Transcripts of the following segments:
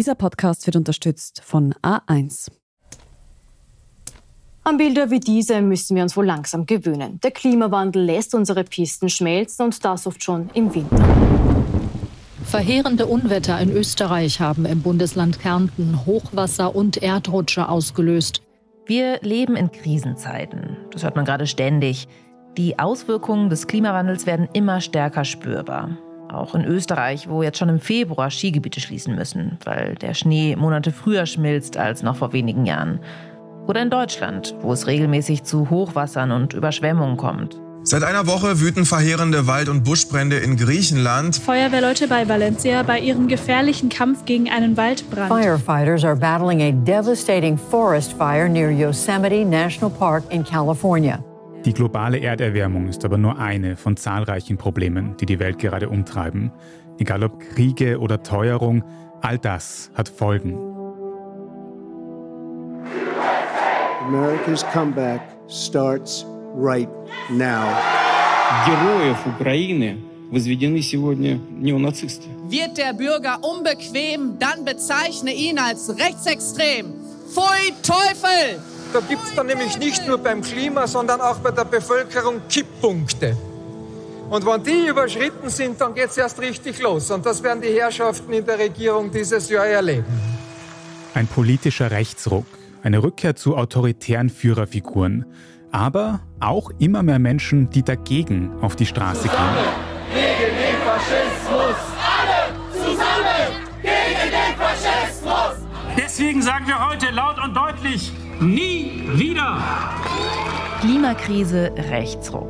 Dieser Podcast wird unterstützt von A1. An Bilder wie diese müssen wir uns wohl langsam gewöhnen. Der Klimawandel lässt unsere Pisten schmelzen und das oft schon im Winter. Verheerende Unwetter in Österreich haben im Bundesland Kärnten Hochwasser und Erdrutsche ausgelöst. Wir leben in Krisenzeiten. Das hört man gerade ständig. Die Auswirkungen des Klimawandels werden immer stärker spürbar. Auch in Österreich, wo jetzt schon im Februar Skigebiete schließen müssen, weil der Schnee Monate früher schmilzt als noch vor wenigen Jahren. Oder in Deutschland, wo es regelmäßig zu Hochwassern und Überschwemmungen kommt. Seit einer Woche wüten verheerende Wald- und Buschbrände in Griechenland. Feuerwehrleute bei Valencia bei ihrem gefährlichen Kampf gegen einen Waldbrand. Firefighters are battling a devastating forest fire near Yosemite National Park in California. Die globale Erderwärmung ist aber nur eine von zahlreichen Problemen, die die Welt gerade umtreiben. Egal ob Kriege oder Teuerung, all das hat Folgen. America's comeback starts right now. Героев Украины возведены сегодня неонацисты. Wird der Bürger unbequem, dann bezeichne ihn als rechtsextrem. Pfui Teufel! Da gibt es dann nämlich nicht nur beim Klima, sondern auch bei der Bevölkerung Kipppunkte. Und wenn die überschritten sind, dann geht es erst richtig los. Und das werden die Herrschaften in der Regierung dieses Jahr erleben. Ein politischer Rechtsruck, eine Rückkehr zu autoritären Führerfiguren, aber auch immer mehr Menschen, die dagegen auf die Straße gehen. Gegen den Faschismus! Alle zusammen gegen den Faschismus! Deswegen sagen wir heute laut und deutlich, nie wieder! Klimakrise, Rechtsruck.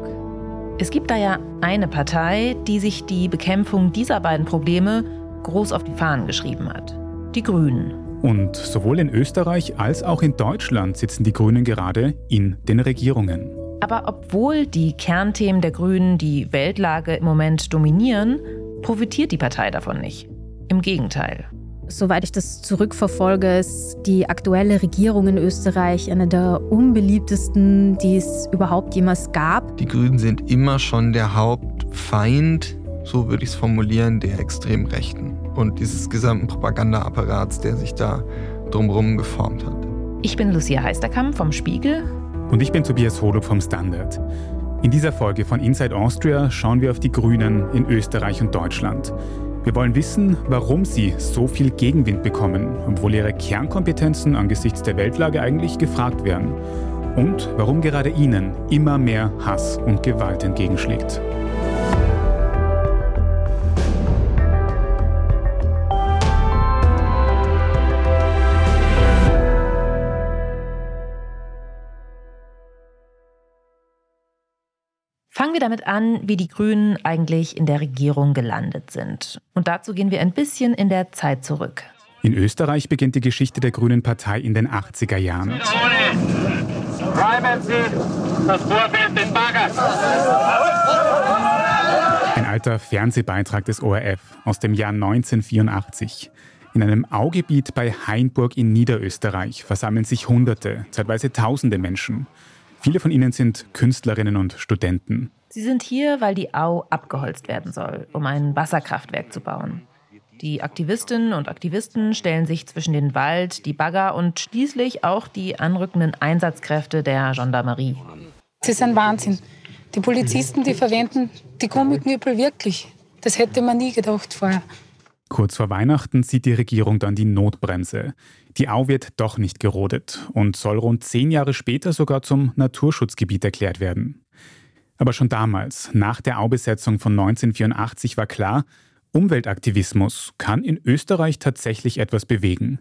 Es gibt da ja eine Partei, die sich die Bekämpfung dieser beiden Probleme groß auf die Fahnen geschrieben hat. Die Grünen. Und sowohl in Österreich als auch in Deutschland sitzen die Grünen gerade in den Regierungen. Aber obwohl die Kernthemen der Grünen die Weltlage im Moment dominieren, profitiert die Partei davon nicht. Im Gegenteil. Soweit ich das zurückverfolge, ist die aktuelle Regierung in Österreich eine der unbeliebtesten, die es überhaupt jemals gab. Die Grünen sind immer schon der Hauptfeind, so würde ich es formulieren, der extrem Rechten und dieses gesamten Propagandaapparats, der sich da drumherum geformt hat. Ich bin Lucia Heisterkamp vom Spiegel. Und ich bin Tobias Holub vom Standard. In dieser Folge von Inside Austria schauen wir auf die Grünen in Österreich und Deutschland. Wir wollen wissen, warum sie so viel Gegenwind bekommen, obwohl ihre Kernkompetenzen angesichts der Weltlage eigentlich gefragt werden. Und warum gerade ihnen immer mehr Hass und Gewalt entgegenschlägt. Fangen wir damit an, wie die Grünen eigentlich in der Regierung gelandet sind. Und dazu gehen wir ein bisschen in der Zeit zurück. In Österreich beginnt die Geschichte der Grünen Partei in den 80er Jahren. Ein alter Fernsehbeitrag des ORF aus dem Jahr 1984. In einem Augebiet bei Hainburg in Niederösterreich versammeln sich Hunderte, zeitweise Tausende Menschen. Viele von ihnen sind Künstlerinnen und Studenten. Sie sind hier, weil die Au abgeholzt werden soll, um ein Wasserkraftwerk zu bauen. Die Aktivistinnen und Aktivisten stellen sich zwischen den Wald, die Bagger und schließlich auch die anrückenden Einsatzkräfte der Gendarmerie. Es ist ein Wahnsinn. Die Polizisten, die verwenden die Gummiknüppel wirklich. Das hätte man nie gedacht vorher. Kurz vor Weihnachten zieht die Regierung dann die Notbremse. Die Au wird doch nicht gerodet und soll rund zehn Jahre später sogar zum Naturschutzgebiet erklärt werden. Aber schon damals, nach der Aubesetzung von 1984, war klar, Umweltaktivismus kann in Österreich tatsächlich etwas bewegen.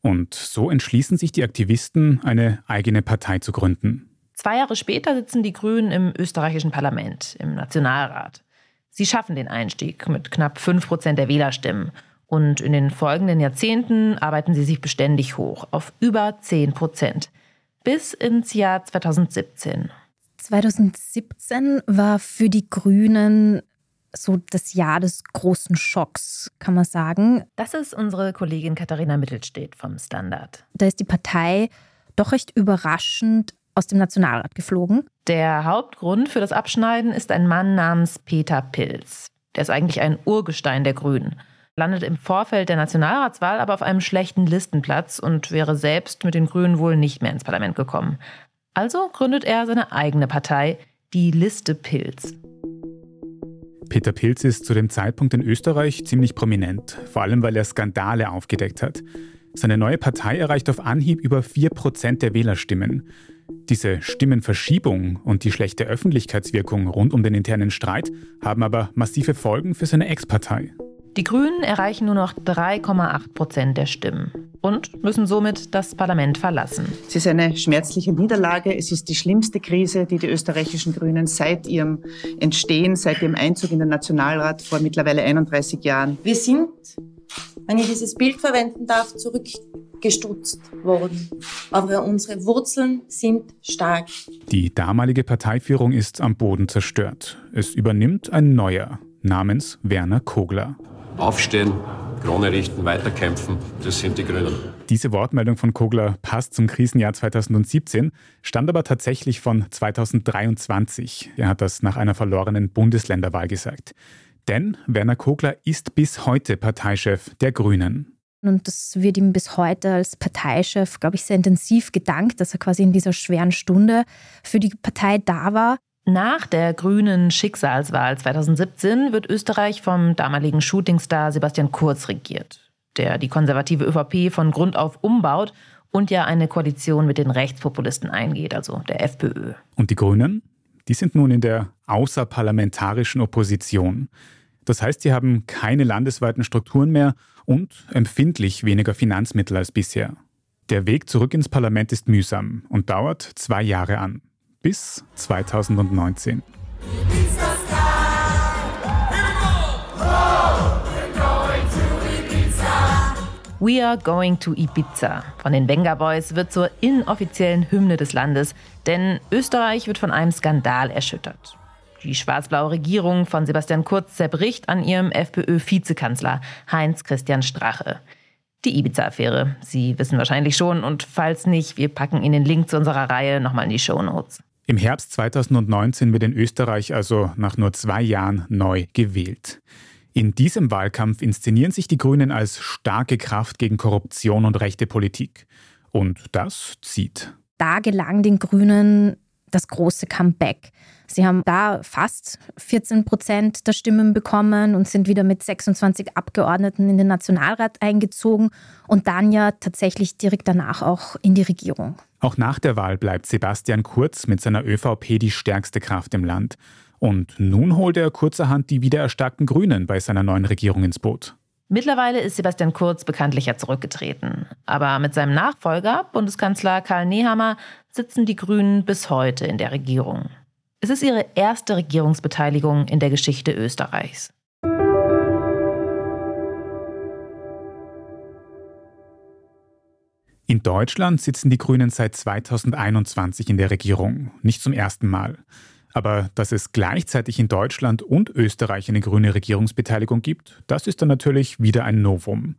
Und so entschließen sich die Aktivisten, eine eigene Partei zu gründen. Zwei Jahre später sitzen die Grünen im österreichischen Parlament, im Nationalrat. Sie schaffen den Einstieg mit knapp 5 Prozent der Wählerstimmen. Und in den folgenden Jahrzehnten arbeiten sie sich beständig hoch auf über 10 Prozent. Bis ins Jahr 2017. 2017 war für die Grünen so das Jahr des großen Schocks, kann man sagen. Das ist unsere Kollegin Katharina Mittelstedt vom Standard. Da ist die Partei doch recht überraschend aus dem Nationalrat geflogen. Der Hauptgrund für das Abschneiden ist ein Mann namens Peter Pilz. Der ist eigentlich ein Urgestein der Grünen. landet im Vorfeld der Nationalratswahl aber auf einem schlechten Listenplatz und wäre selbst mit den Grünen wohl nicht mehr ins Parlament gekommen. Also gründet er seine eigene Partei, die Liste Pilz. Peter Pilz ist zu dem Zeitpunkt in Österreich ziemlich prominent, vor allem weil er Skandale aufgedeckt hat. Seine neue Partei erreicht auf Anhieb über 4% der Wählerstimmen. Diese Stimmenverschiebung und die schlechte Öffentlichkeitswirkung rund um den internen Streit haben aber massive Folgen für seine Ex-Partei. Die Grünen erreichen nur noch 3,8 Prozent der Stimmen und müssen somit das Parlament verlassen. Es ist eine schmerzliche Niederlage. Es ist die schlimmste Krise, die die österreichischen Grünen seit ihrem Entstehen, seit dem Einzug in den Nationalrat vor mittlerweile 31 Jahren. Wir sind, wenn ich dieses Bild verwenden darf, zurückgestutzt worden. Aber unsere Wurzeln sind stark. Die damalige Parteiführung ist am Boden zerstört. Es übernimmt ein neuer namens Werner Kogler. Aufstehen, Krone richten, weiterkämpfen, das sind die Grünen. Diese Wortmeldung von Kogler passt zum Krisenjahr 2017, stammt aber tatsächlich von 2023. Er hat das nach einer verlorenen Bundesländerwahl gesagt. Denn Werner Kogler ist bis heute Parteichef der Grünen. Und das wird ihm bis heute als Parteichef, glaube ich, sehr intensiv gedankt, dass er quasi in dieser schweren Stunde für die Partei da war. Nach der grünen Schicksalswahl 2017 wird Österreich vom damaligen Shootingstar Sebastian Kurz regiert, der die konservative ÖVP von Grund auf umbaut und ja eine Koalition mit den Rechtspopulisten eingeht, also der FPÖ. Und die Grünen? Die sind nun in der außerparlamentarischen Opposition. Das heißt, sie haben keine landesweiten Strukturen mehr und empfindlich weniger Finanzmittel als bisher. Der Weg zurück ins Parlament ist mühsam und dauert zwei Jahre an bis 2019. We Are Going to Ibiza von den Venga Boys wird zur inoffiziellen Hymne des Landes, denn Österreich wird von einem Skandal erschüttert. Die schwarz-blaue Regierung von Sebastian Kurz zerbricht an ihrem FPÖ-Vizekanzler Heinz Christian Strache. Die Ibiza-Affäre. Sie wissen wahrscheinlich schon und falls nicht, wir packen Ihnen den Link zu unserer Reihe nochmal in die Show Notes. Im Herbst 2019 wird in Österreich also nach nur zwei Jahren neu gewählt. In diesem Wahlkampf inszenieren sich die Grünen als starke Kraft gegen Korruption und rechte Politik. Und das zieht. Da gelang den Grünen das große Comeback. Sie haben da fast 14 Prozent der Stimmen bekommen und sind wieder mit 26 Abgeordneten in den Nationalrat eingezogen und dann ja tatsächlich direkt danach auch in die Regierung. Auch nach der Wahl bleibt Sebastian Kurz mit seiner ÖVP die stärkste Kraft im Land. Und nun holt er kurzerhand die wieder erstarkten Grünen bei seiner neuen Regierung ins Boot. Mittlerweile ist Sebastian Kurz bekanntlich zurückgetreten. Aber mit seinem Nachfolger, Bundeskanzler Karl Nehammer, sitzen die Grünen bis heute in der Regierung. Es ist ihre erste Regierungsbeteiligung in der Geschichte Österreichs. In Deutschland sitzen die Grünen seit 2021 in der Regierung, nicht zum ersten Mal. Aber dass es gleichzeitig in Deutschland und Österreich eine grüne Regierungsbeteiligung gibt, das ist dann natürlich wieder ein Novum.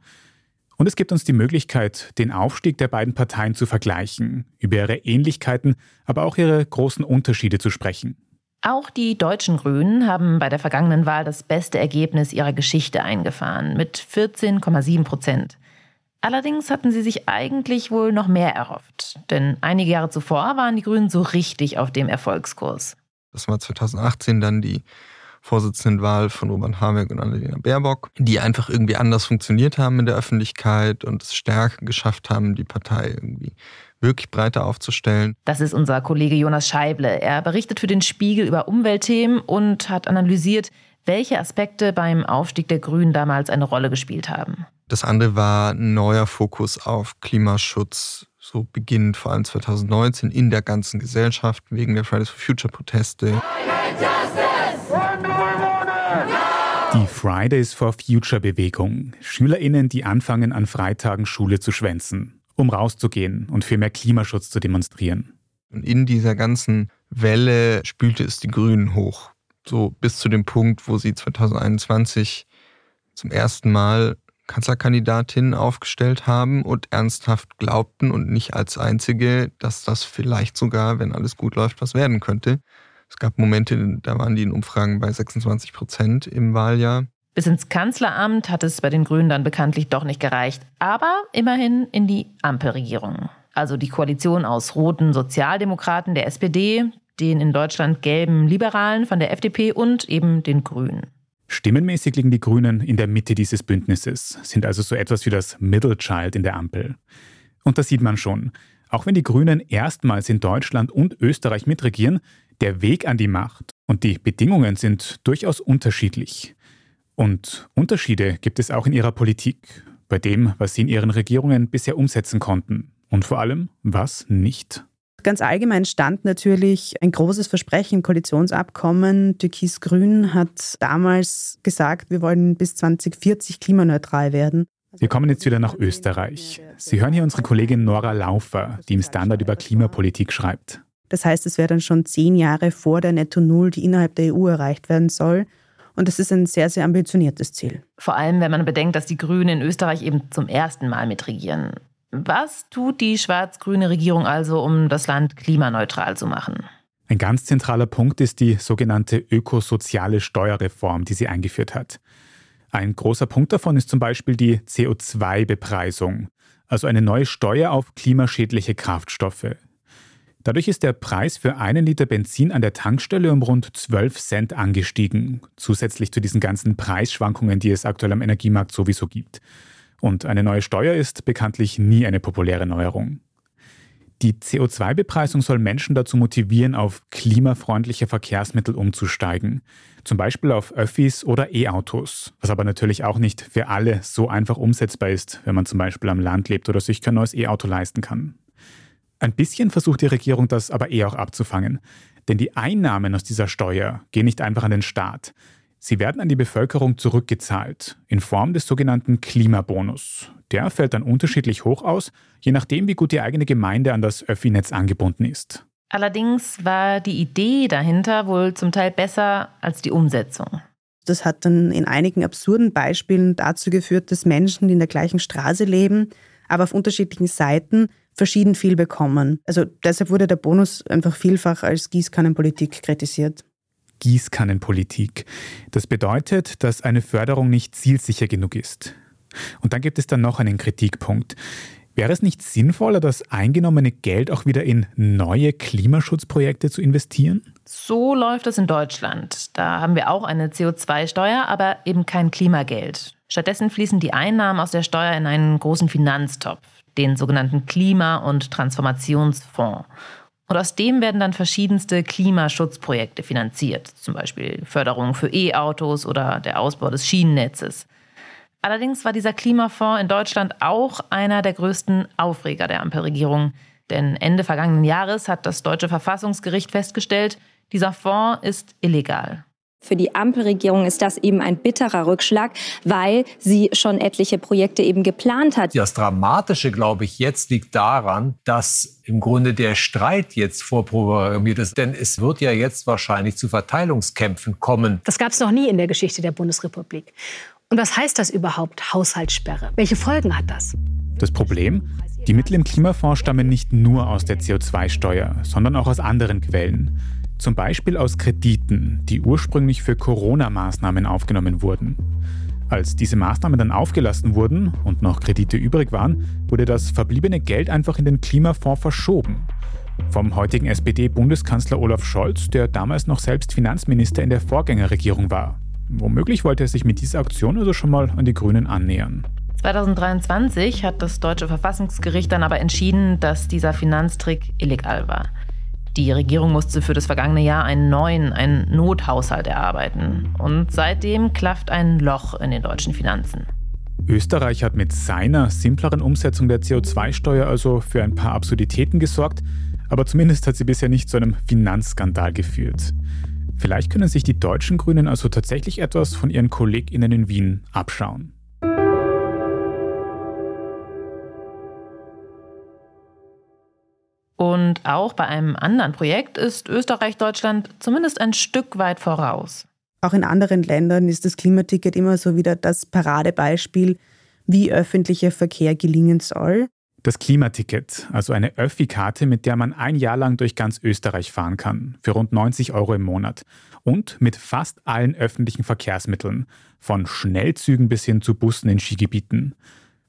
Und es gibt uns die Möglichkeit, den Aufstieg der beiden Parteien zu vergleichen, über ihre Ähnlichkeiten, aber auch ihre großen Unterschiede zu sprechen. Auch die deutschen Grünen haben bei der vergangenen Wahl das beste Ergebnis ihrer Geschichte eingefahren, mit 14,7 Prozent. Allerdings hatten sie sich eigentlich wohl noch mehr erhofft, denn einige Jahre zuvor waren die Grünen so richtig auf dem Erfolgskurs. Das war 2018 dann die Vorsitzendenwahl von Robert Habeck und Annalena Baerbock, die einfach irgendwie anders funktioniert haben in der Öffentlichkeit und es stärker geschafft haben, die Partei irgendwie wirklich breiter aufzustellen. Das ist unser Kollege Jonas Scheible. Er berichtet für den Spiegel über Umweltthemen und hat analysiert, welche Aspekte beim Aufstieg der Grünen damals eine Rolle gespielt haben. Das andere war ein neuer Fokus auf Klimaschutz, so beginnend vor allem 2019 in der ganzen Gesellschaft wegen der Fridays for Future Proteste. Die Fridays for Future Bewegung. SchülerInnen, die anfangen, an Freitagen Schule zu schwänzen, um rauszugehen und für mehr Klimaschutz zu demonstrieren. Und in dieser ganzen Welle spülte es die Grünen hoch so bis zu dem Punkt, wo sie 2021 zum ersten Mal Kanzlerkandidatin aufgestellt haben und ernsthaft glaubten und nicht als einzige, dass das vielleicht sogar, wenn alles gut läuft, was werden könnte. Es gab Momente, da waren die in Umfragen bei 26 Prozent im Wahljahr. Bis ins Kanzleramt hat es bei den Grünen dann bekanntlich doch nicht gereicht, aber immerhin in die Ampelregierung. Also die Koalition aus roten Sozialdemokraten der SPD, den in Deutschland gelben Liberalen von der FDP und eben den Grünen. Stimmenmäßig liegen die Grünen in der Mitte dieses Bündnisses, sind also so etwas wie das Middle Child in der Ampel. Und das sieht man schon. Auch wenn die Grünen erstmals in Deutschland und Österreich mitregieren, der Weg an die Macht und die Bedingungen sind durchaus unterschiedlich. Und Unterschiede gibt es auch in ihrer Politik, bei dem, was sie in ihren Regierungen bisher umsetzen konnten und vor allem, was nicht. Ganz allgemein stand natürlich ein großes Versprechen im Koalitionsabkommen. Türkis-Grün hat damals gesagt, wir wollen bis 2040 klimaneutral werden. Wir kommen jetzt wieder nach Österreich. Sie hören hier unsere Kollegin Nora Laufer, die im Standard über Klimapolitik schreibt. Das heißt, es wäre dann schon zehn Jahre vor der Netto Null, die innerhalb der EU erreicht werden soll. Und das ist ein sehr, sehr ambitioniertes Ziel. Vor allem, wenn man bedenkt, dass die Grünen in Österreich eben zum ersten Mal mitregieren. Was tut die schwarz-grüne Regierung also, um das Land klimaneutral zu machen? Ein ganz zentraler Punkt ist die sogenannte ökosoziale Steuerreform, die sie eingeführt hat. Ein großer Punkt davon ist zum Beispiel die CO2-Bepreisung, also eine neue Steuer auf klimaschädliche Kraftstoffe. Dadurch ist der Preis für einen Liter Benzin an der Tankstelle um rund 12 Cent angestiegen, zusätzlich zu diesen ganzen Preisschwankungen, die es aktuell am Energiemarkt sowieso gibt. Und eine neue Steuer ist bekanntlich nie eine populäre Neuerung. Die CO2-Bepreisung soll Menschen dazu motivieren, auf klimafreundliche Verkehrsmittel umzusteigen. Zum Beispiel auf Öffis oder E-Autos, was aber natürlich auch nicht für alle so einfach umsetzbar ist, wenn man zum Beispiel am Land lebt oder sich kein neues E-Auto leisten kann. Ein bisschen versucht die Regierung das aber eher auch abzufangen. Denn die Einnahmen aus dieser Steuer gehen nicht einfach an den Staat. Sie werden an die Bevölkerung zurückgezahlt, in Form des sogenannten Klimabonus. Der fällt dann unterschiedlich hoch aus, je nachdem, wie gut die eigene Gemeinde an das Öffi-Netz angebunden ist. Allerdings war die Idee dahinter wohl zum Teil besser als die Umsetzung. Das hat dann in einigen absurden Beispielen dazu geführt, dass Menschen, die in der gleichen Straße leben, aber auf unterschiedlichen Seiten verschieden viel bekommen. Also deshalb wurde der Bonus einfach vielfach als Gießkannenpolitik kritisiert. Gießkannenpolitik. Das bedeutet, dass eine Förderung nicht zielsicher genug ist. Und dann gibt es dann noch einen Kritikpunkt. Wäre es nicht sinnvoller, das eingenommene Geld auch wieder in neue Klimaschutzprojekte zu investieren? So läuft es in Deutschland. Da haben wir auch eine CO2-Steuer, aber eben kein Klimageld. Stattdessen fließen die Einnahmen aus der Steuer in einen großen Finanztopf, den sogenannten Klima- und Transformationsfonds. Und aus dem werden dann verschiedenste Klimaschutzprojekte finanziert, zum Beispiel Förderung für E-Autos oder der Ausbau des Schienennetzes. Allerdings war dieser Klimafonds in Deutschland auch einer der größten Aufreger der Ampelregierung. Denn Ende vergangenen Jahres hat das deutsche Verfassungsgericht festgestellt, dieser Fonds ist illegal. Für die Ampelregierung ist das eben ein bitterer Rückschlag, weil sie schon etliche Projekte eben geplant hat. Das Dramatische, glaube ich, jetzt liegt daran, dass im Grunde der Streit jetzt vorprogrammiert ist. Denn es wird ja jetzt wahrscheinlich zu Verteilungskämpfen kommen. Das gab es noch nie in der Geschichte der Bundesrepublik. Und was heißt das überhaupt, Haushaltssperre? Welche Folgen hat das? Das Problem? Die Mittel im Klimafonds stammen nicht nur aus der CO2-Steuer, sondern auch aus anderen Quellen. Zum Beispiel aus Krediten, die ursprünglich für Corona-Maßnahmen aufgenommen wurden. Als diese Maßnahmen dann aufgelassen wurden und noch Kredite übrig waren, wurde das verbliebene Geld einfach in den Klimafonds verschoben. Vom heutigen SPD-Bundeskanzler Olaf Scholz, der damals noch selbst Finanzminister in der Vorgängerregierung war. Womöglich wollte er sich mit dieser Aktion also schon mal an die Grünen annähern. 2023 hat das deutsche Verfassungsgericht dann aber entschieden, dass dieser Finanztrick illegal war. Die Regierung musste für das vergangene Jahr einen neuen, einen Nothaushalt erarbeiten. Und seitdem klafft ein Loch in den deutschen Finanzen. Österreich hat mit seiner simpleren Umsetzung der CO2-Steuer also für ein paar Absurditäten gesorgt, aber zumindest hat sie bisher nicht zu einem Finanzskandal geführt. Vielleicht können sich die deutschen Grünen also tatsächlich etwas von ihren KollegInnen in Wien abschauen. Und auch bei einem anderen Projekt ist Österreich Deutschland zumindest ein Stück weit voraus. Auch in anderen Ländern ist das Klimaticket immer so wieder das Paradebeispiel, wie öffentlicher Verkehr gelingen soll. Das Klimaticket, also eine Öffi-Karte, mit der man ein Jahr lang durch ganz Österreich fahren kann, für rund 90 Euro im Monat. Und mit fast allen öffentlichen Verkehrsmitteln, von Schnellzügen bis hin zu Bussen in Skigebieten.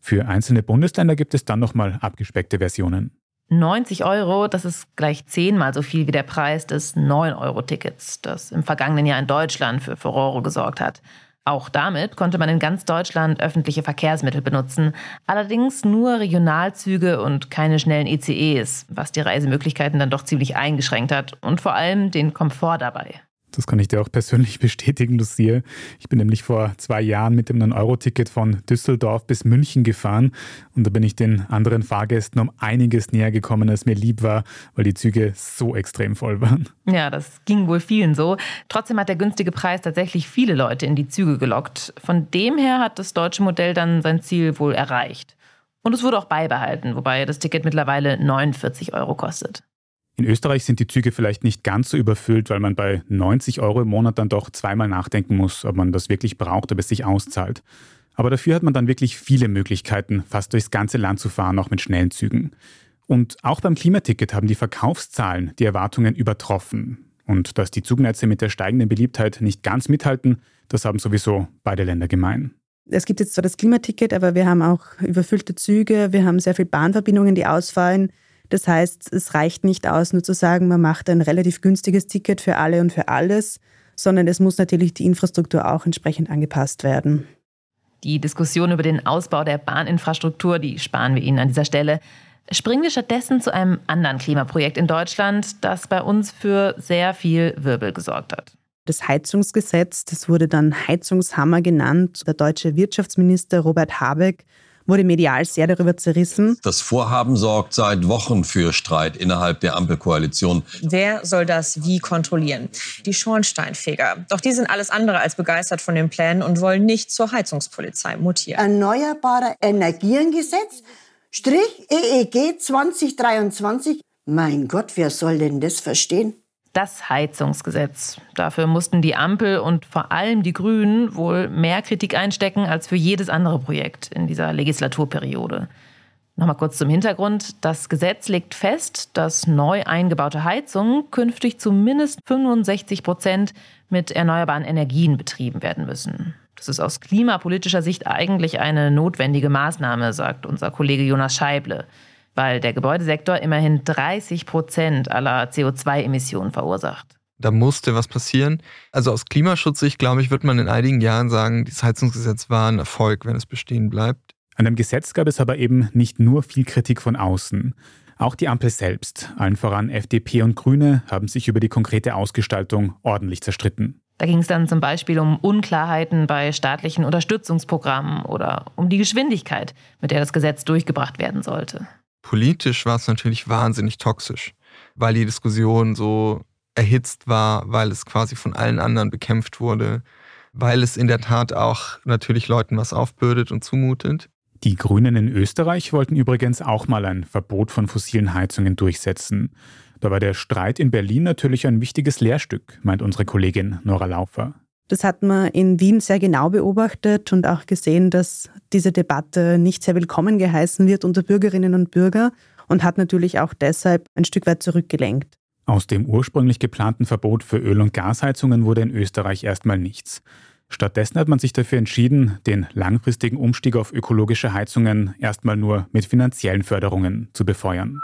Für einzelne Bundesländer gibt es dann nochmal abgespeckte Versionen. 90 Euro, das ist gleich zehnmal so viel wie der Preis des 9-Euro-Tickets, das im vergangenen Jahr in Deutschland für Furore gesorgt hat. Auch damit konnte man in ganz Deutschland öffentliche Verkehrsmittel benutzen, allerdings nur Regionalzüge und keine schnellen ECEs, was die Reisemöglichkeiten dann doch ziemlich eingeschränkt hat und vor allem den Komfort dabei. Das kann ich dir auch persönlich bestätigen, Lucia. Ich bin nämlich vor zwei Jahren mit dem 9-Euro-Ticket von Düsseldorf bis München gefahren und da bin ich den anderen Fahrgästen um einiges näher gekommen, als mir lieb war, weil die Züge so extrem voll waren. Ja, das ging wohl vielen so. Trotzdem hat der günstige Preis tatsächlich viele Leute in die Züge gelockt. Von dem her hat das deutsche Modell dann sein Ziel wohl erreicht. Und es wurde auch beibehalten, wobei das Ticket mittlerweile 49 Euro kostet. In Österreich sind die Züge vielleicht nicht ganz so überfüllt, weil man bei 90 Euro im Monat dann doch zweimal nachdenken muss, ob man das wirklich braucht, ob es sich auszahlt. Aber dafür hat man dann wirklich viele Möglichkeiten, fast durchs ganze Land zu fahren, auch mit schnellen Zügen. Und auch beim Klimaticket haben die Verkaufszahlen die Erwartungen übertroffen. Und dass die Zugnetze mit der steigenden Beliebtheit nicht ganz mithalten, das haben sowieso beide Länder gemein. Es gibt jetzt zwar das Klimaticket, aber wir haben auch überfüllte Züge, wir haben sehr viele Bahnverbindungen, die ausfallen. Das heißt, es reicht nicht aus, nur zu sagen, man macht ein relativ günstiges Ticket für alle und für alles, sondern es muss natürlich die Infrastruktur auch entsprechend angepasst werden. Die Diskussion über den Ausbau der Bahninfrastruktur, die sparen wir Ihnen an dieser Stelle. Springen wir stattdessen zu einem anderen Klimaprojekt in Deutschland, das bei uns für sehr viel Wirbel gesorgt hat. Das Heizungsgesetz, das wurde dann Heizungshammer genannt. Der deutsche Wirtschaftsminister Robert Habeck wurde medial sehr darüber zerrissen. Das Vorhaben sorgt seit Wochen für Streit innerhalb der Ampelkoalition. Wer soll das wie kontrollieren? Die Schornsteinfeger. Doch die sind alles andere als begeistert von den Plänen und wollen nicht zur Heizungspolizei mutieren. Erneuerbare Energiengesetz, Strich EEG 2023. Mein Gott, wer soll denn das verstehen? Das Heizungsgesetz. Dafür mussten die Ampel und vor allem die Grünen wohl mehr Kritik einstecken als für jedes andere Projekt in dieser Legislaturperiode. Nochmal kurz zum Hintergrund. Das Gesetz legt fest, dass neu eingebaute Heizungen künftig zumindest 65 Prozent mit erneuerbaren Energien betrieben werden müssen. Das ist aus klimapolitischer Sicht eigentlich eine notwendige Maßnahme, sagt unser Kollege Jonas Scheible weil der Gebäudesektor immerhin 30 Prozent aller CO2-Emissionen verursacht. Da musste was passieren. Also aus Klimaschutzsicht, glaube ich, wird man in einigen Jahren sagen, das Heizungsgesetz war ein Erfolg, wenn es bestehen bleibt. An dem Gesetz gab es aber eben nicht nur viel Kritik von außen. Auch die Ampel selbst, allen voran FDP und Grüne, haben sich über die konkrete Ausgestaltung ordentlich zerstritten. Da ging es dann zum Beispiel um Unklarheiten bei staatlichen Unterstützungsprogrammen oder um die Geschwindigkeit, mit der das Gesetz durchgebracht werden sollte. Politisch war es natürlich wahnsinnig toxisch, weil die Diskussion so erhitzt war, weil es quasi von allen anderen bekämpft wurde, weil es in der Tat auch natürlich Leuten was aufbürdet und zumutet. Die Grünen in Österreich wollten übrigens auch mal ein Verbot von fossilen Heizungen durchsetzen. Da war der Streit in Berlin natürlich ein wichtiges Lehrstück, meint unsere Kollegin Nora Laufer. Das hat man in Wien sehr genau beobachtet und auch gesehen, dass diese Debatte nicht sehr willkommen geheißen wird unter Bürgerinnen und Bürgern und hat natürlich auch deshalb ein Stück weit zurückgelenkt. Aus dem ursprünglich geplanten Verbot für Öl- und Gasheizungen wurde in Österreich erstmal nichts. Stattdessen hat man sich dafür entschieden, den langfristigen Umstieg auf ökologische Heizungen erstmal nur mit finanziellen Förderungen zu befeuern.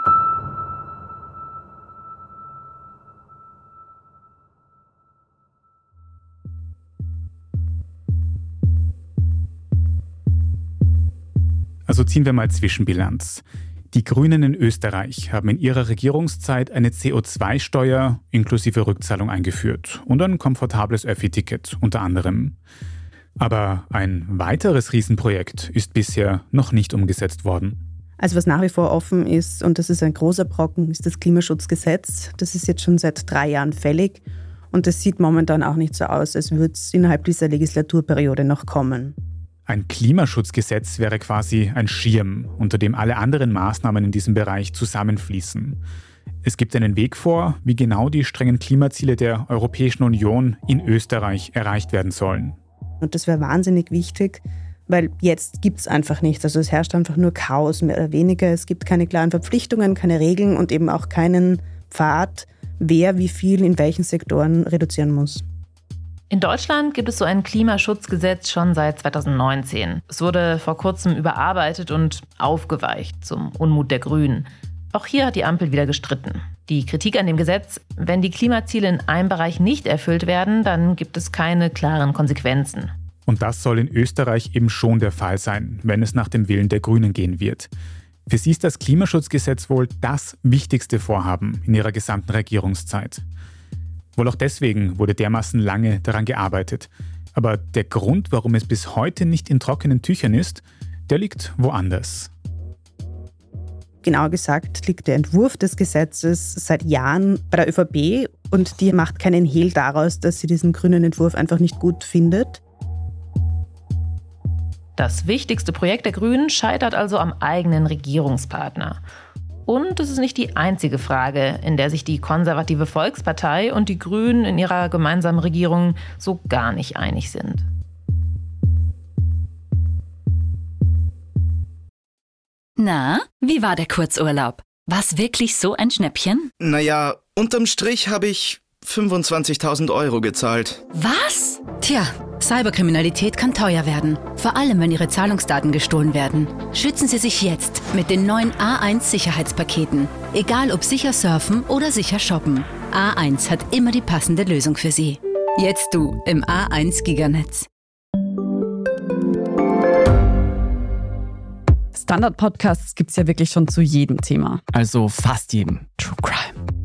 Also ziehen wir mal Zwischenbilanz. Die Grünen in Österreich haben in ihrer Regierungszeit eine CO2-Steuer inklusive Rückzahlung eingeführt und ein komfortables Öffi-Ticket unter anderem. Aber ein weiteres Riesenprojekt ist bisher noch nicht umgesetzt worden. Also was nach wie vor offen ist, und das ist ein großer Brocken, ist das Klimaschutzgesetz. Das ist jetzt schon seit drei Jahren fällig und es sieht momentan auch nicht so aus, als würde es innerhalb dieser Legislaturperiode noch kommen. Ein Klimaschutzgesetz wäre quasi ein Schirm, unter dem alle anderen Maßnahmen in diesem Bereich zusammenfließen. Es gibt einen Weg vor, wie genau die strengen Klimaziele der Europäischen Union in Österreich erreicht werden sollen. Und das wäre wahnsinnig wichtig, Weil jetzt gibt es einfach nichts. Also es herrscht einfach nur Chaos, mehr oder weniger. Es gibt keine klaren Verpflichtungen, keine Regeln und eben auch keinen Pfad, wer wie viel in welchen Sektoren reduzieren muss. In Deutschland gibt es so ein Klimaschutzgesetz schon seit 2019. Es wurde vor kurzem überarbeitet und aufgeweicht zum Unmut der Grünen. Auch hier hat die Ampel wieder gestritten. Die Kritik an dem Gesetz, wenn die Klimaziele in einem Bereich nicht erfüllt werden, dann gibt es keine klaren Konsequenzen. Und das soll in Österreich eben schon der Fall sein, wenn es nach dem Willen der Grünen gehen wird. Für sie ist das Klimaschutzgesetz wohl das wichtigste Vorhaben in ihrer gesamten Regierungszeit. Wohl auch deswegen wurde dermaßen lange daran gearbeitet. Aber der Grund, warum es bis heute nicht in trockenen Tüchern ist, der liegt woanders. Genauer gesagt liegt der Entwurf des Gesetzes seit Jahren bei der ÖVP und die macht keinen Hehl daraus, dass sie diesen grünen Entwurf einfach nicht gut findet. Das wichtigste Projekt der Grünen scheitert also am eigenen Regierungspartner. Und es ist nicht die einzige Frage, in der sich die konservative Volkspartei und die Grünen in ihrer gemeinsamen Regierung so gar nicht einig sind. Na, wie war der Kurzurlaub? War's wirklich so ein Schnäppchen? Naja, unterm Strich habe ich 25.000 Euro gezahlt. Was? Tja, Cyberkriminalität kann teuer werden. Vor allem, wenn Ihre Zahlungsdaten gestohlen werden. Schützen Sie sich jetzt mit den neuen A1 Sicherheitspaketen. Egal ob sicher surfen oder sicher shoppen. A1 hat immer die passende Lösung für Sie. Jetzt du im A1 Giganetz. Standard-Podcasts gibt es ja wirklich schon zu jedem Thema. Also fast jedem. True Crime.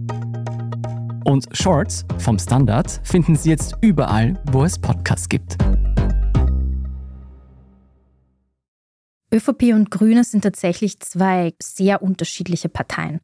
Und Shorts vom Standard finden Sie jetzt überall, wo es Podcasts gibt. ÖVP und Grüne sind tatsächlich zwei sehr unterschiedliche Parteien.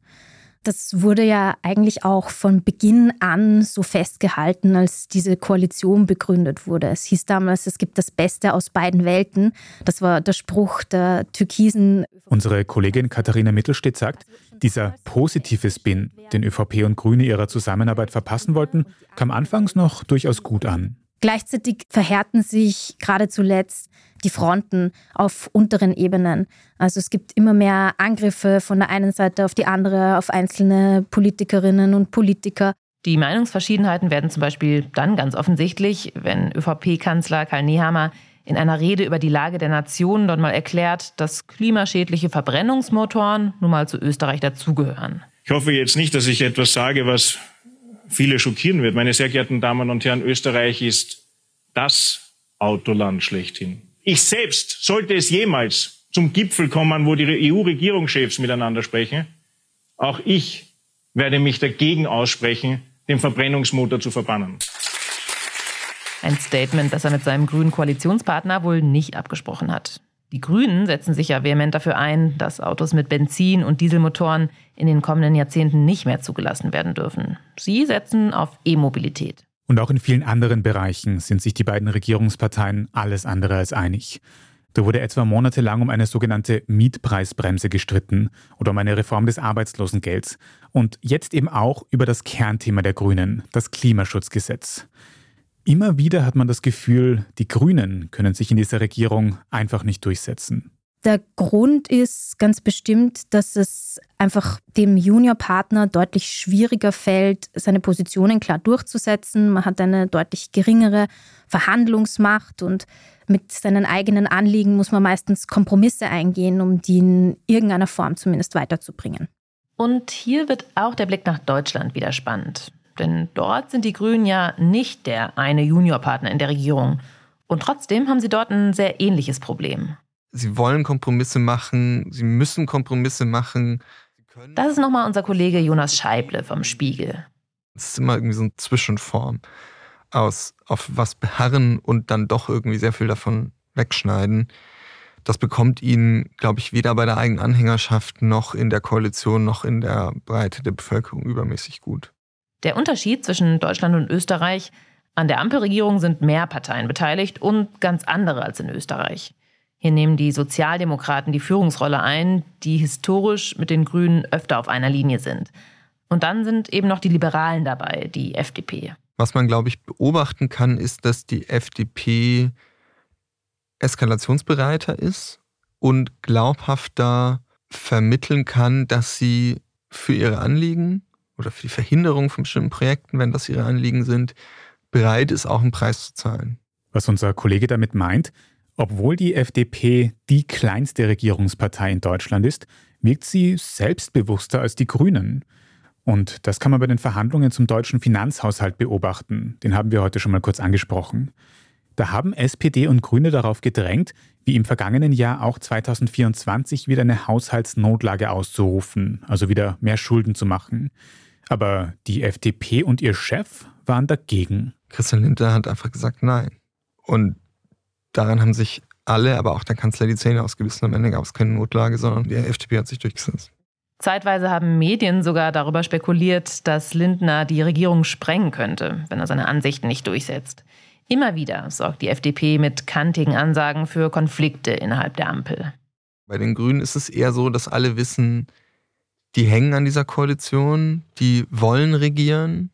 Das wurde ja eigentlich auch von Beginn an so festgehalten, als diese Koalition begründet wurde. Es hieß damals, es gibt das Beste aus beiden Welten. Das war der Spruch der türkisen. Unsere Kollegin Katharina Mittelstedt sagt, dieser positive Spin, den ÖVP und Grüne ihrer Zusammenarbeit verpassen wollten, kam anfangs noch durchaus gut an. Gleichzeitig verhärten sich gerade zuletzt die Fronten auf unteren Ebenen. Also es gibt immer mehr Angriffe von der einen Seite auf die andere, auf einzelne Politikerinnen und Politiker. Die Meinungsverschiedenheiten werden zum Beispiel dann ganz offensichtlich, wenn ÖVP-Kanzler Karl Nehammer in einer Rede über die Lage der Nation dort mal erklärt, dass klimaschädliche Verbrennungsmotoren nun mal zu Österreich dazugehören. Ich hoffe jetzt nicht, dass ich etwas sage, was viele schockieren wird. Meine sehr geehrten Damen und Herren, Österreich ist das Autoland schlechthin. Ich selbst, sollte es jemals zum Gipfel kommen, wo die EU-Regierungschefs miteinander sprechen, auch ich werde mich dagegen aussprechen, den Verbrennungsmotor zu verbannen. Ein Statement, das er mit seinem grünen Koalitionspartner wohl nicht abgesprochen hat. Die Grünen setzen sich ja vehement dafür ein, dass Autos mit Benzin- und Dieselmotoren in den kommenden Jahrzehnten nicht mehr zugelassen werden dürfen. Sie setzen auf E-Mobilität. Und auch in vielen anderen Bereichen sind sich die beiden Regierungsparteien alles andere als einig. Da wurde etwa monatelang um eine sogenannte Mietpreisbremse gestritten oder um eine Reform des Arbeitslosengelds. Und jetzt eben auch über das Kernthema der Grünen, das Klimaschutzgesetz. Immer wieder hat man das Gefühl, die Grünen können sich in dieser Regierung einfach nicht durchsetzen. Der Grund ist ganz bestimmt, dass es einfach dem Juniorpartner deutlich schwieriger fällt, seine Positionen klar durchzusetzen. Man hat eine deutlich geringere Verhandlungsmacht und mit seinen eigenen Anliegen muss man meistens Kompromisse eingehen, um die in irgendeiner Form zumindest weiterzubringen. Und hier wird auch der Blick nach Deutschland wieder spannend. Denn dort sind die Grünen ja nicht der eine Juniorpartner in der Regierung. Und trotzdem haben sie dort ein sehr ähnliches Problem. Sie wollen Kompromisse machen, sie müssen Kompromisse machen. Das ist nochmal unser Kollege Jonas Scheible vom Spiegel. Es ist immer irgendwie so eine Zwischenform aus auf was beharren und dann doch irgendwie sehr viel davon wegschneiden. das bekommt ihn, glaube ich, weder bei der eigenen Anhängerschaft noch in der Koalition noch in der Breite der Bevölkerung übermäßig gut. Der Unterschied zwischen Deutschland und Österreich, an der Ampelregierung sind mehr Parteien beteiligt und ganz andere als in Österreich. Hier nehmen die Sozialdemokraten die Führungsrolle ein, die historisch mit den Grünen öfter auf einer Linie sind. Und dann sind eben noch die Liberalen dabei, die FDP. Was man, glaube ich, beobachten kann, ist, dass die FDP eskalationsbereiter ist und glaubhafter vermitteln kann, dass sie für ihre Anliegen oder für die Verhinderung von bestimmten Projekten, wenn das ihre Anliegen sind, bereit ist, auch einen Preis zu zahlen. Was unser Kollege damit meint, obwohl die FDP die kleinste Regierungspartei in Deutschland ist, wirkt sie selbstbewusster als die Grünen. Und das kann man bei den Verhandlungen zum deutschen Finanzhaushalt beobachten. Den haben wir heute schon mal kurz angesprochen. Da haben SPD und Grüne darauf gedrängt, wie im vergangenen Jahr auch 2024 wieder eine Haushaltsnotlage auszurufen, also wieder mehr Schulden zu machen. Aber die FDP und ihr Chef waren dagegen. Christian Lindner hat einfach gesagt Nein. Und daran haben sich alle, aber auch der Kanzler die Zähne ausgebissen. Am Ende gab es keine Notlage, sondern die FDP hat sich durchgesetzt. Zeitweise haben Medien sogar darüber spekuliert, dass Lindner die Regierung sprengen könnte, wenn er seine Ansichten nicht durchsetzt. Immer wieder sorgt die FDP mit kantigen Ansagen für Konflikte innerhalb der Ampel. Bei den Grünen ist es eher so, dass alle wissen, die hängen an dieser Koalition, die wollen regieren,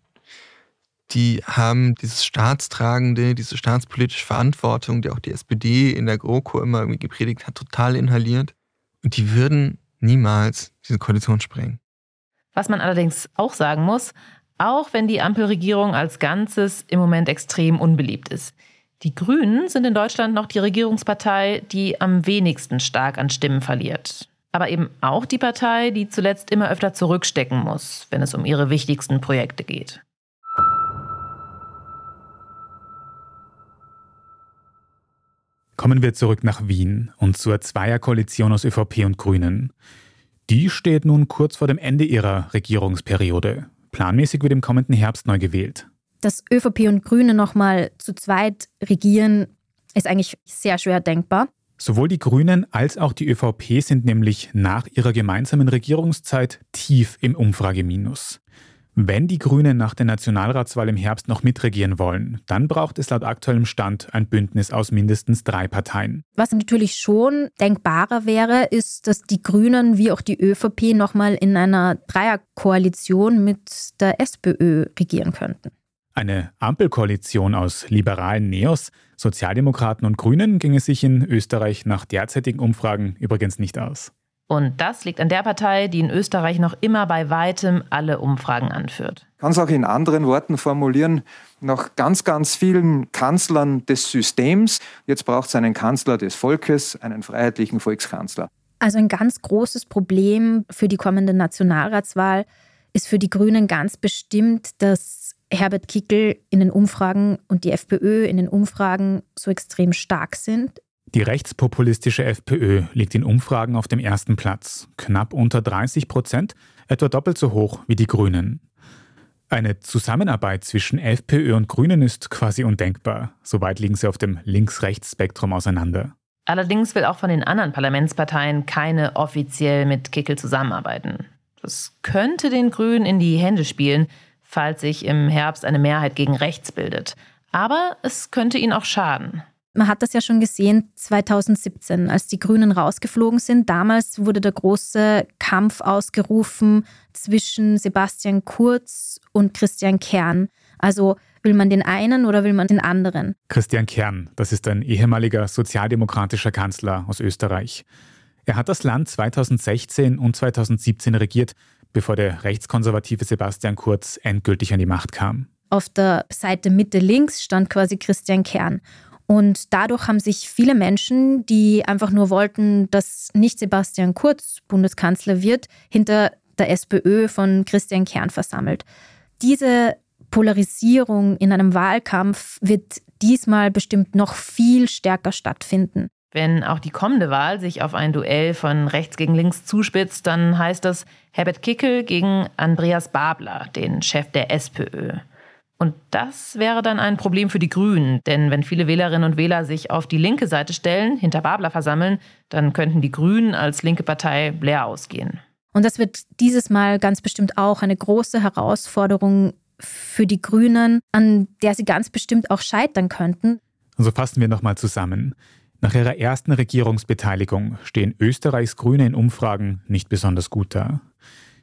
die haben dieses staatstragende, diese staatspolitische Verantwortung, die auch die SPD in der GroKo immer gepredigt hat, total inhaliert. Und die würden niemals diese Koalition sprengen. Was man allerdings auch sagen muss, auch wenn die Ampelregierung als Ganzes im Moment extrem unbeliebt ist. Die Grünen sind in Deutschland noch die Regierungspartei, die am wenigsten stark an Stimmen verliert. Aber eben auch die Partei, die zuletzt immer öfter zurückstecken muss, wenn es um ihre wichtigsten Projekte geht. Kommen wir zurück nach Wien und zur Zweierkoalition aus ÖVP und Grünen. Die steht nun kurz vor dem Ende ihrer Regierungsperiode. Planmäßig wird im kommenden Herbst neu gewählt. Dass ÖVP und Grüne nochmal zu zweit regieren, ist eigentlich sehr schwer denkbar. Sowohl die Grünen als auch die ÖVP sind nämlich nach ihrer gemeinsamen Regierungszeit tief im Umfrageminus. Wenn die Grünen nach der Nationalratswahl im Herbst noch mitregieren wollen, dann braucht es laut aktuellem Stand ein Bündnis aus mindestens drei Parteien. Was natürlich schon denkbarer wäre, ist, dass die Grünen wie auch die ÖVP nochmal in einer Dreierkoalition mit der SPÖ regieren könnten. Eine Ampelkoalition aus liberalen Neos, Sozialdemokraten und Grünen ginge sich in Österreich nach derzeitigen Umfragen übrigens nicht aus. Und das liegt an der Partei, die in Österreich noch immer bei weitem alle Umfragen anführt. Ich kann es auch in anderen Worten formulieren. Nach ganz, ganz vielen Kanzlern des Systems, jetzt braucht es einen Kanzler des Volkes, einen freiheitlichen Volkskanzler. Also ein ganz großes Problem für die kommende Nationalratswahl ist für die Grünen ganz bestimmt, dass Herbert Kickel in den Umfragen und die FPÖ in den Umfragen so extrem stark sind. Die rechtspopulistische FPÖ liegt in Umfragen auf dem ersten Platz, knapp unter 30 Prozent, etwa doppelt so hoch wie die Grünen. Eine Zusammenarbeit zwischen FPÖ und Grünen ist quasi undenkbar. Soweit liegen sie auf dem Links-Rechts-Spektrum auseinander. Allerdings will auch von den anderen Parlamentsparteien keine offiziell mit Kickel zusammenarbeiten. Das könnte den Grünen in die Hände spielen, falls sich im Herbst eine Mehrheit gegen rechts bildet. Aber es könnte ihnen auch schaden. Man hat das ja schon gesehen 2017, als die Grünen rausgeflogen sind. Damals wurde der große Kampf ausgerufen zwischen Sebastian Kurz und Christian Kern. Also will man den einen oder will man den anderen? Christian Kern, das ist ein ehemaliger sozialdemokratischer Kanzler aus Österreich. Er hat das Land 2016 und 2017 regiert, bevor der rechtskonservative Sebastian Kurz endgültig an die Macht kam. Auf der Seite Mitte links stand quasi Christian Kern. Und dadurch haben sich viele Menschen, die einfach nur wollten, dass nicht Sebastian Kurz Bundeskanzler wird, hinter der SPÖ von Christian Kern versammelt. Diese Polarisierung in einem Wahlkampf wird diesmal bestimmt noch viel stärker stattfinden. Wenn auch die kommende Wahl sich auf ein Duell von rechts gegen links zuspitzt, dann heißt das Herbert Kickel gegen Andreas Babler, den Chef der SPÖ. Und das wäre dann ein Problem für die Grünen, denn wenn viele Wählerinnen und Wähler sich auf die linke Seite stellen, hinter Babler versammeln, dann könnten die Grünen als linke Partei leer ausgehen. Und das wird dieses Mal ganz bestimmt auch eine große Herausforderung für die Grünen, an der sie ganz bestimmt auch scheitern könnten. Also fassen wir nochmal zusammen. Nach ihrer ersten Regierungsbeteiligung stehen Österreichs Grüne in Umfragen nicht besonders gut da.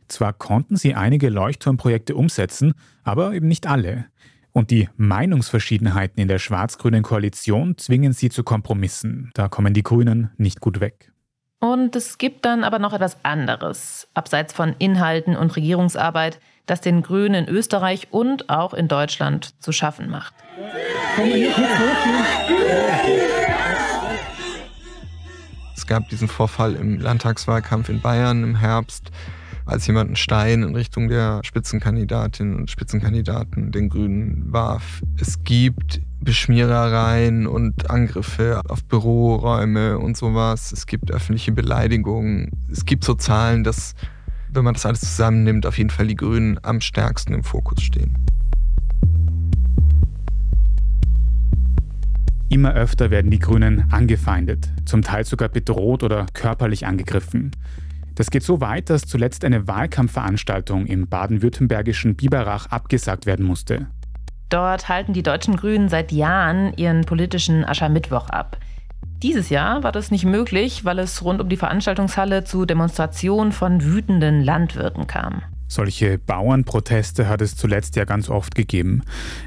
Zwar konnten sie einige Leuchtturmprojekte umsetzen, aber eben nicht alle. Und die Meinungsverschiedenheiten in der schwarz-grünen Koalition zwingen sie zu Kompromissen. Da kommen die Grünen nicht gut weg. Und es gibt dann aber noch etwas anderes, abseits von Inhalten und Regierungsarbeit, das den Grünen in Österreich und auch in Deutschland zu schaffen macht. Es gab diesen Vorfall im Landtagswahlkampf in Bayern im Herbst als jemand einen Stein in Richtung der Spitzenkandidatinnen und Spitzenkandidaten den Grünen warf. Es gibt Beschmierereien und Angriffe auf Büroräume und sowas. Es gibt öffentliche Beleidigungen. Es gibt so Zahlen, dass, wenn man das alles zusammennimmt, auf jeden Fall die Grünen am stärksten im Fokus stehen. Immer öfter werden die Grünen angefeindet, zum Teil sogar bedroht oder körperlich angegriffen. Das geht so weit, dass zuletzt eine Wahlkampfveranstaltung im baden-württembergischen Biberach abgesagt werden musste. Dort halten die deutschen Grünen seit Jahren ihren politischen Aschermittwoch ab. Dieses Jahr war das nicht möglich, weil es rund um die Veranstaltungshalle zu Demonstrationen von wütenden Landwirten kam. Solche Bauernproteste hat es zuletzt ja ganz oft gegeben.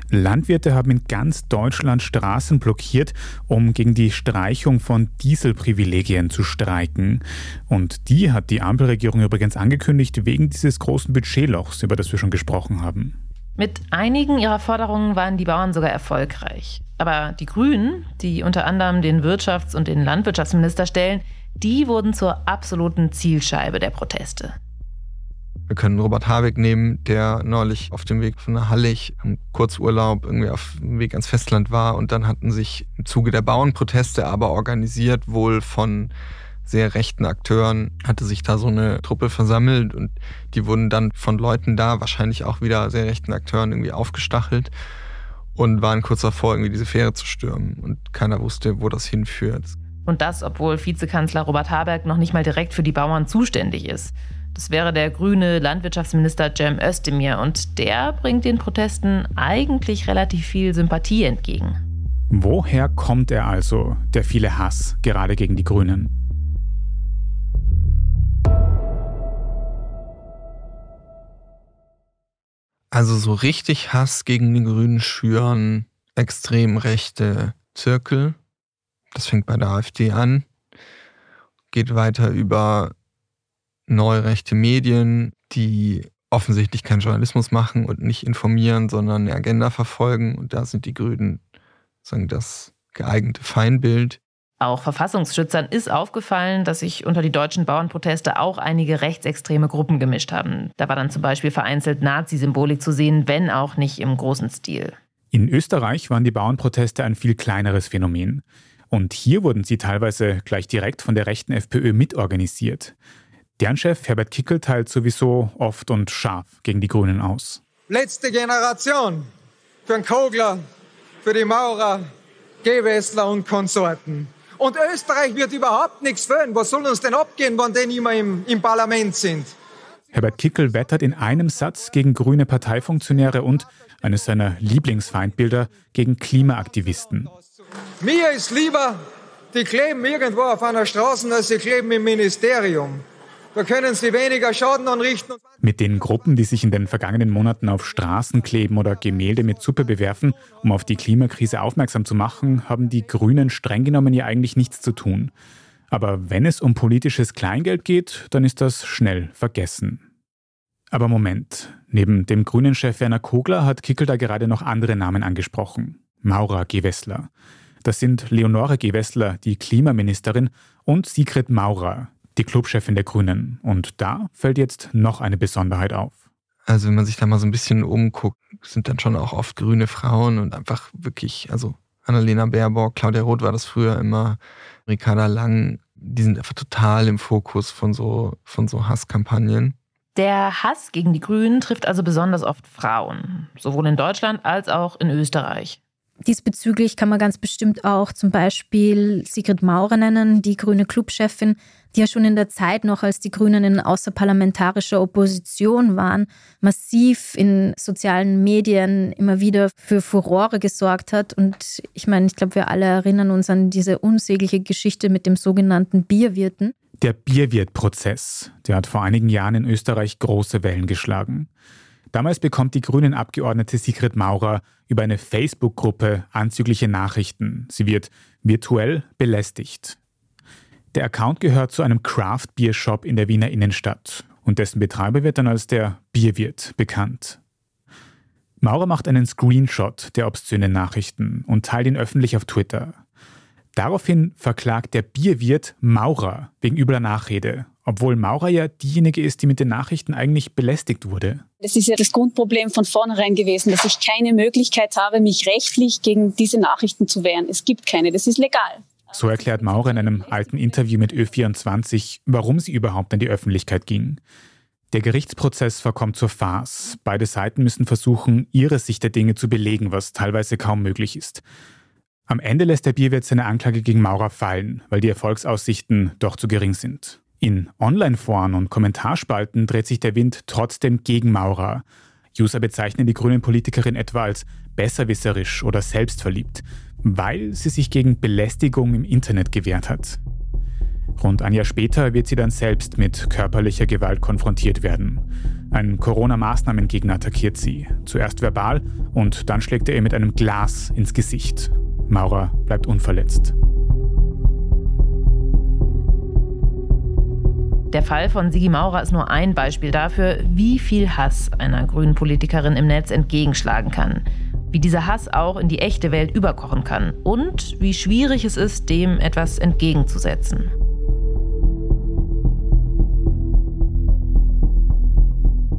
Landwirte haben in ganz Deutschland Straßen blockiert, um gegen die Streichung von Dieselprivilegien zu streiken. Und die hat die Ampelregierung übrigens angekündigt wegen dieses großen Budgetlochs, über das wir schon gesprochen haben. Mit einigen ihrer Forderungen waren die Bauern sogar erfolgreich. Aber die Grünen, die unter anderem den Wirtschafts- und den Landwirtschaftsminister stellen, die wurden zur absoluten Zielscheibe der Proteste. Wir können Robert Habeck nehmen, der neulich auf dem Weg von Hallig im Kurzurlaub irgendwie auf dem Weg ans Festland war und dann hatten sich im Zuge der Bauernproteste aber organisiert wohl von sehr rechten Akteuren hatte sich da so eine Truppe versammelt und die wurden dann von Leuten da, wahrscheinlich auch wieder sehr rechten Akteuren, irgendwie aufgestachelt und waren kurz davor, irgendwie diese Fähre zu stürmen. Und keiner wusste, wo das hinführt. Und das, obwohl Vizekanzler Robert Habeck noch nicht mal direkt für die Bauern zuständig ist. Das wäre der grüne Landwirtschaftsminister Cem Özdemir und der bringt den Protesten eigentlich relativ viel Sympathie entgegen. Woher kommt er also, der viele Hass, gerade gegen die Grünen? Also so richtig Hass gegen die Grünen schüren extrem rechte Zirkel. Das fängt bei der AfD an, geht weiter über neurechte Medien, die offensichtlich keinen Journalismus machen und nicht informieren, sondern eine Agenda verfolgen. Und da sind die Grünen sagen das geeignete Feindbild. Auch Verfassungsschützern ist aufgefallen, dass sich unter die deutschen Bauernproteste auch einige rechtsextreme Gruppen gemischt haben. Da war dann zum Beispiel vereinzelt Nazi-Symbolik zu sehen, wenn auch nicht im großen Stil. In Österreich waren die Bauernproteste ein viel kleineres Phänomen. Und hier wurden sie teilweise gleich direkt von der rechten FPÖ mitorganisiert. Deren Chef Herbert Kickel teilt sowieso oft und scharf gegen die Grünen aus. Letzte Generation für den Kogler, für die Maurer, Gewessler und Konsorten. Und Österreich wird überhaupt nichts fehlen. Was soll uns denn abgehen, wenn die immer im, im Parlament sind? Herbert Kickel wettert in einem Satz gegen grüne Parteifunktionäre und eines seiner Lieblingsfeindbilder gegen Klimaaktivisten. Mir ist lieber, die kleben irgendwo auf einer Straße, als sie kleben im Ministerium. Da können sie weniger Schaden anrichten. Mit den Gruppen, die sich in den vergangenen Monaten auf Straßen kleben oder Gemälde mit Suppe bewerfen, um auf die Klimakrise aufmerksam zu machen, haben die Grünen streng genommen ja eigentlich nichts zu tun. Aber wenn es um politisches Kleingeld geht, dann ist das schnell vergessen. Aber Moment, neben dem grünen Chef Werner Kogler hat Kickel da gerade noch andere Namen angesprochen. Maura Gewessler. Das sind Leonore Gewessler, die Klimaministerin, und Sigrid Maurer, die Clubchefin der Grünen. Und da fällt jetzt noch eine Besonderheit auf. Also wenn man sich da mal so ein bisschen umguckt, sind dann schon auch oft grüne Frauen und einfach wirklich, also Annalena Baerbock, Claudia Roth war das früher immer, Ricarda Lang, die sind einfach total im Fokus von so, von so Hasskampagnen. Der Hass gegen die Grünen trifft also besonders oft Frauen, sowohl in Deutschland als auch in Österreich. Diesbezüglich kann man ganz bestimmt auch zum Beispiel Sigrid Maurer nennen, die grüne Clubchefin, die ja schon in der Zeit noch, als die Grünen in außerparlamentarischer Opposition waren, massiv in sozialen Medien immer wieder für Furore gesorgt hat. Und ich meine, ich glaube, wir alle erinnern uns an diese unsägliche Geschichte mit dem sogenannten Bierwirten. Der Bierwirt-Prozess, der hat vor einigen Jahren in Österreich große Wellen geschlagen. Damals bekommt die Grünen-Abgeordnete Sigrid Maurer über eine Facebook-Gruppe anzügliche Nachrichten. Sie wird virtuell belästigt. Der Account gehört zu einem Craft-Bier-Shop in der Wiener Innenstadt und dessen Betreiber wird dann als der Bierwirt bekannt. Maurer macht einen Screenshot der obszönen Nachrichten und teilt ihn öffentlich auf Twitter. Daraufhin verklagt der Bierwirt Maurer wegen übler Nachrede, obwohl Maurer ja diejenige ist, die mit den Nachrichten eigentlich belästigt wurde. Das ist ja das Grundproblem von vornherein gewesen, dass ich keine Möglichkeit habe, mich rechtlich gegen diese Nachrichten zu wehren. Es gibt keine, das ist legal. So erklärt Maurer in einem alten Interview mit Ö24, warum sie überhaupt in die Öffentlichkeit ging. Der Gerichtsprozess verkommt zur Farce. Beide Seiten müssen versuchen, ihre Sicht der Dinge zu belegen, was teilweise kaum möglich ist. Am Ende lässt der Bierwirt seine Anklage gegen Maurer fallen, weil die Erfolgsaussichten doch zu gering sind. In Online-Foren und Kommentarspalten dreht sich der Wind trotzdem gegen Maurer. User bezeichnen die grünen Politikerin etwa als besserwisserisch oder selbstverliebt, weil sie sich gegen Belästigung im Internet gewehrt hat. Rund ein Jahr später wird sie dann selbst mit körperlicher Gewalt konfrontiert werden. Ein Corona-Maßnahmengegner attackiert sie, zuerst verbal und dann schlägt er ihr mit einem Glas ins Gesicht. Maurer bleibt unverletzt. Der Fall von Sigi Maurer ist nur ein Beispiel dafür, wie viel Hass einer grünen Politikerin im Netz entgegenschlagen kann. Wie dieser Hass auch in die echte Welt überkochen kann und wie schwierig es ist, dem etwas entgegenzusetzen.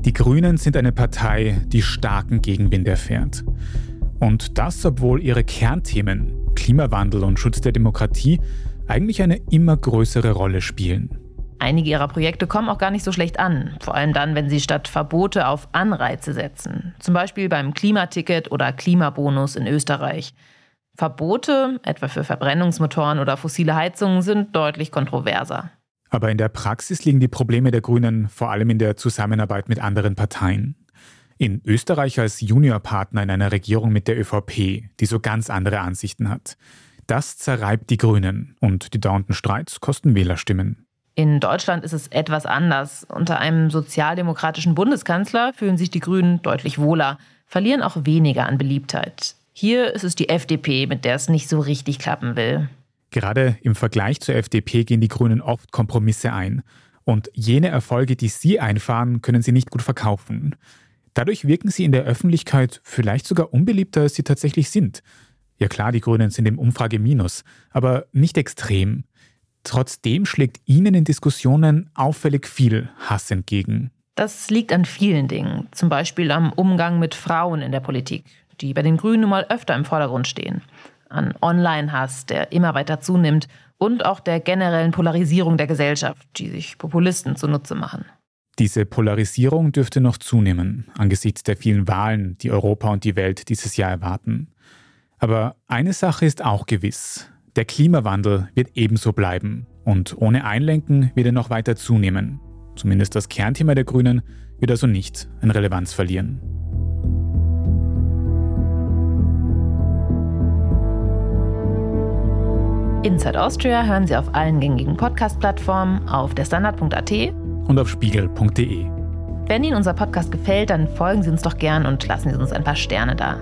Die Grünen sind eine Partei, die starken Gegenwind erfährt. Und das, obwohl ihre Kernthemen Klimawandel und Schutz der Demokratie eigentlich eine immer größere Rolle spielen. Einige ihrer Projekte kommen auch gar nicht so schlecht an, vor allem dann, wenn sie statt Verbote auf Anreize setzen, zum Beispiel beim Klimaticket oder Klimabonus in Österreich. Verbote, etwa für Verbrennungsmotoren oder fossile Heizungen, sind deutlich kontroverser. Aber in der Praxis liegen die Probleme der Grünen vor allem in der Zusammenarbeit mit anderen Parteien. In Österreich als Juniorpartner in einer Regierung mit der ÖVP, die so ganz andere Ansichten hat. Das zerreibt die Grünen und die dauernden Streits kosten Wählerstimmen. In Deutschland ist es etwas anders. Unter einem sozialdemokratischen Bundeskanzler fühlen sich die Grünen deutlich wohler, verlieren auch weniger an Beliebtheit. Hier ist es die FDP, mit der es nicht so richtig klappen will. Gerade im Vergleich zur FDP gehen die Grünen oft Kompromisse ein. Und jene Erfolge, die sie einfahren, können sie nicht gut verkaufen. Dadurch wirken sie in der Öffentlichkeit vielleicht sogar unbeliebter, als sie tatsächlich sind. Ja klar, die Grünen sind im Umfrage minus, aber nicht extrem. Trotzdem schlägt ihnen in Diskussionen auffällig viel Hass entgegen. Das liegt an vielen Dingen, zum Beispiel am Umgang mit Frauen in der Politik, die bei den Grünen nun mal öfter im Vordergrund stehen, an Online-Hass, der immer weiter zunimmt, und auch der generellen Polarisierung der Gesellschaft, die sich Populisten zunutze machen. Diese Polarisierung dürfte noch zunehmen angesichts der vielen Wahlen, die Europa und die Welt dieses Jahr erwarten. Aber eine Sache ist auch gewiss. Der Klimawandel wird ebenso bleiben und ohne Einlenken wird er noch weiter zunehmen. Zumindest das Kernthema der Grünen wird also nicht an Relevanz verlieren. Inside Austria hören Sie auf allen gängigen Podcast-Plattformen, auf der Standard.at und auf spiegel.de. Wenn Ihnen unser Podcast gefällt, dann folgen Sie uns doch gern und lassen Sie uns ein paar Sterne da.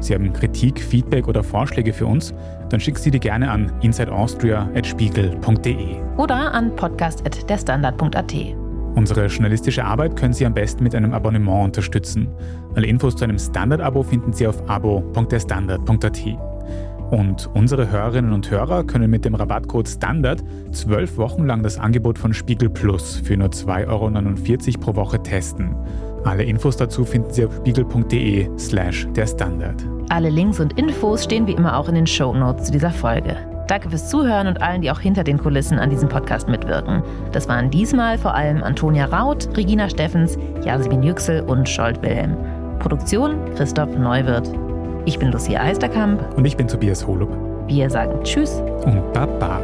Sie haben Kritik, Feedback oder Vorschläge für uns, dann schicken Sie die gerne an insideaustria.spiegel.de oder an podcast.derstandard.at. Unsere journalistische Arbeit können Sie am besten mit einem Abonnement unterstützen. Alle Infos zu einem Standard-Abo finden Sie auf abo.derstandard.at. Und unsere Hörerinnen und Hörer können mit dem Rabattcode STANDARD zwölf Wochen lang das Angebot von Spiegel Plus für nur 2,49 Euro pro Woche testen. Alle Infos dazu finden Sie auf spiegel.de slash der Standard. Alle Links und Infos stehen wie immer auch in den Show Notes zu dieser Folge. Danke fürs Zuhören und allen, die auch hinter den Kulissen an diesem Podcast mitwirken. Das waren diesmal vor allem Antonia Raut, Regina Steffens, Jasmin Yüksel und Scholt Wilhelm. Produktion Christoph Neuwirth. Ich bin Lucia Eisterkamp. Und ich bin Tobias Holub. Wir sagen Tschüss und Baba.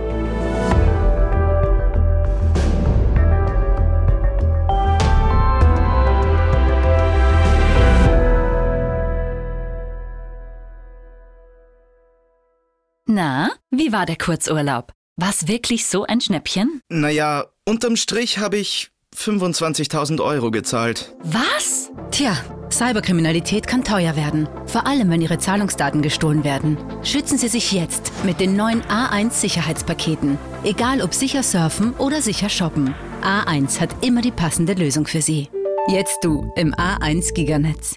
Na, wie war der Kurzurlaub? War's wirklich so ein Schnäppchen? Naja, unterm Strich habe ich 25.000 Euro gezahlt. Was? Tja, Cyberkriminalität kann teuer werden. Vor allem, wenn Ihre Zahlungsdaten gestohlen werden. Schützen Sie sich jetzt mit den neuen A1 Sicherheitspaketen. Egal ob sicher surfen oder sicher shoppen. A1 hat immer die passende Lösung für Sie. Jetzt du im A1 Giganetz.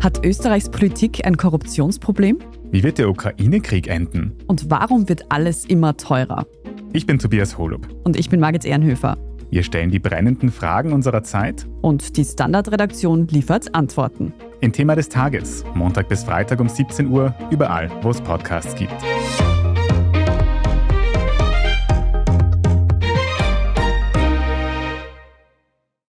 Hat Österreichs Politik ein Korruptionsproblem? Wie wird der Ukraine-Krieg enden? Und warum wird alles immer teurer? Ich bin Tobias Holub. Und ich bin Margit Ehrenhöfer. Wir stellen die brennenden Fragen unserer Zeit. Und die Standardredaktion liefert Antworten. Im Thema des Tages, Montag bis Freitag um 17 Uhr, überall, wo es Podcasts gibt.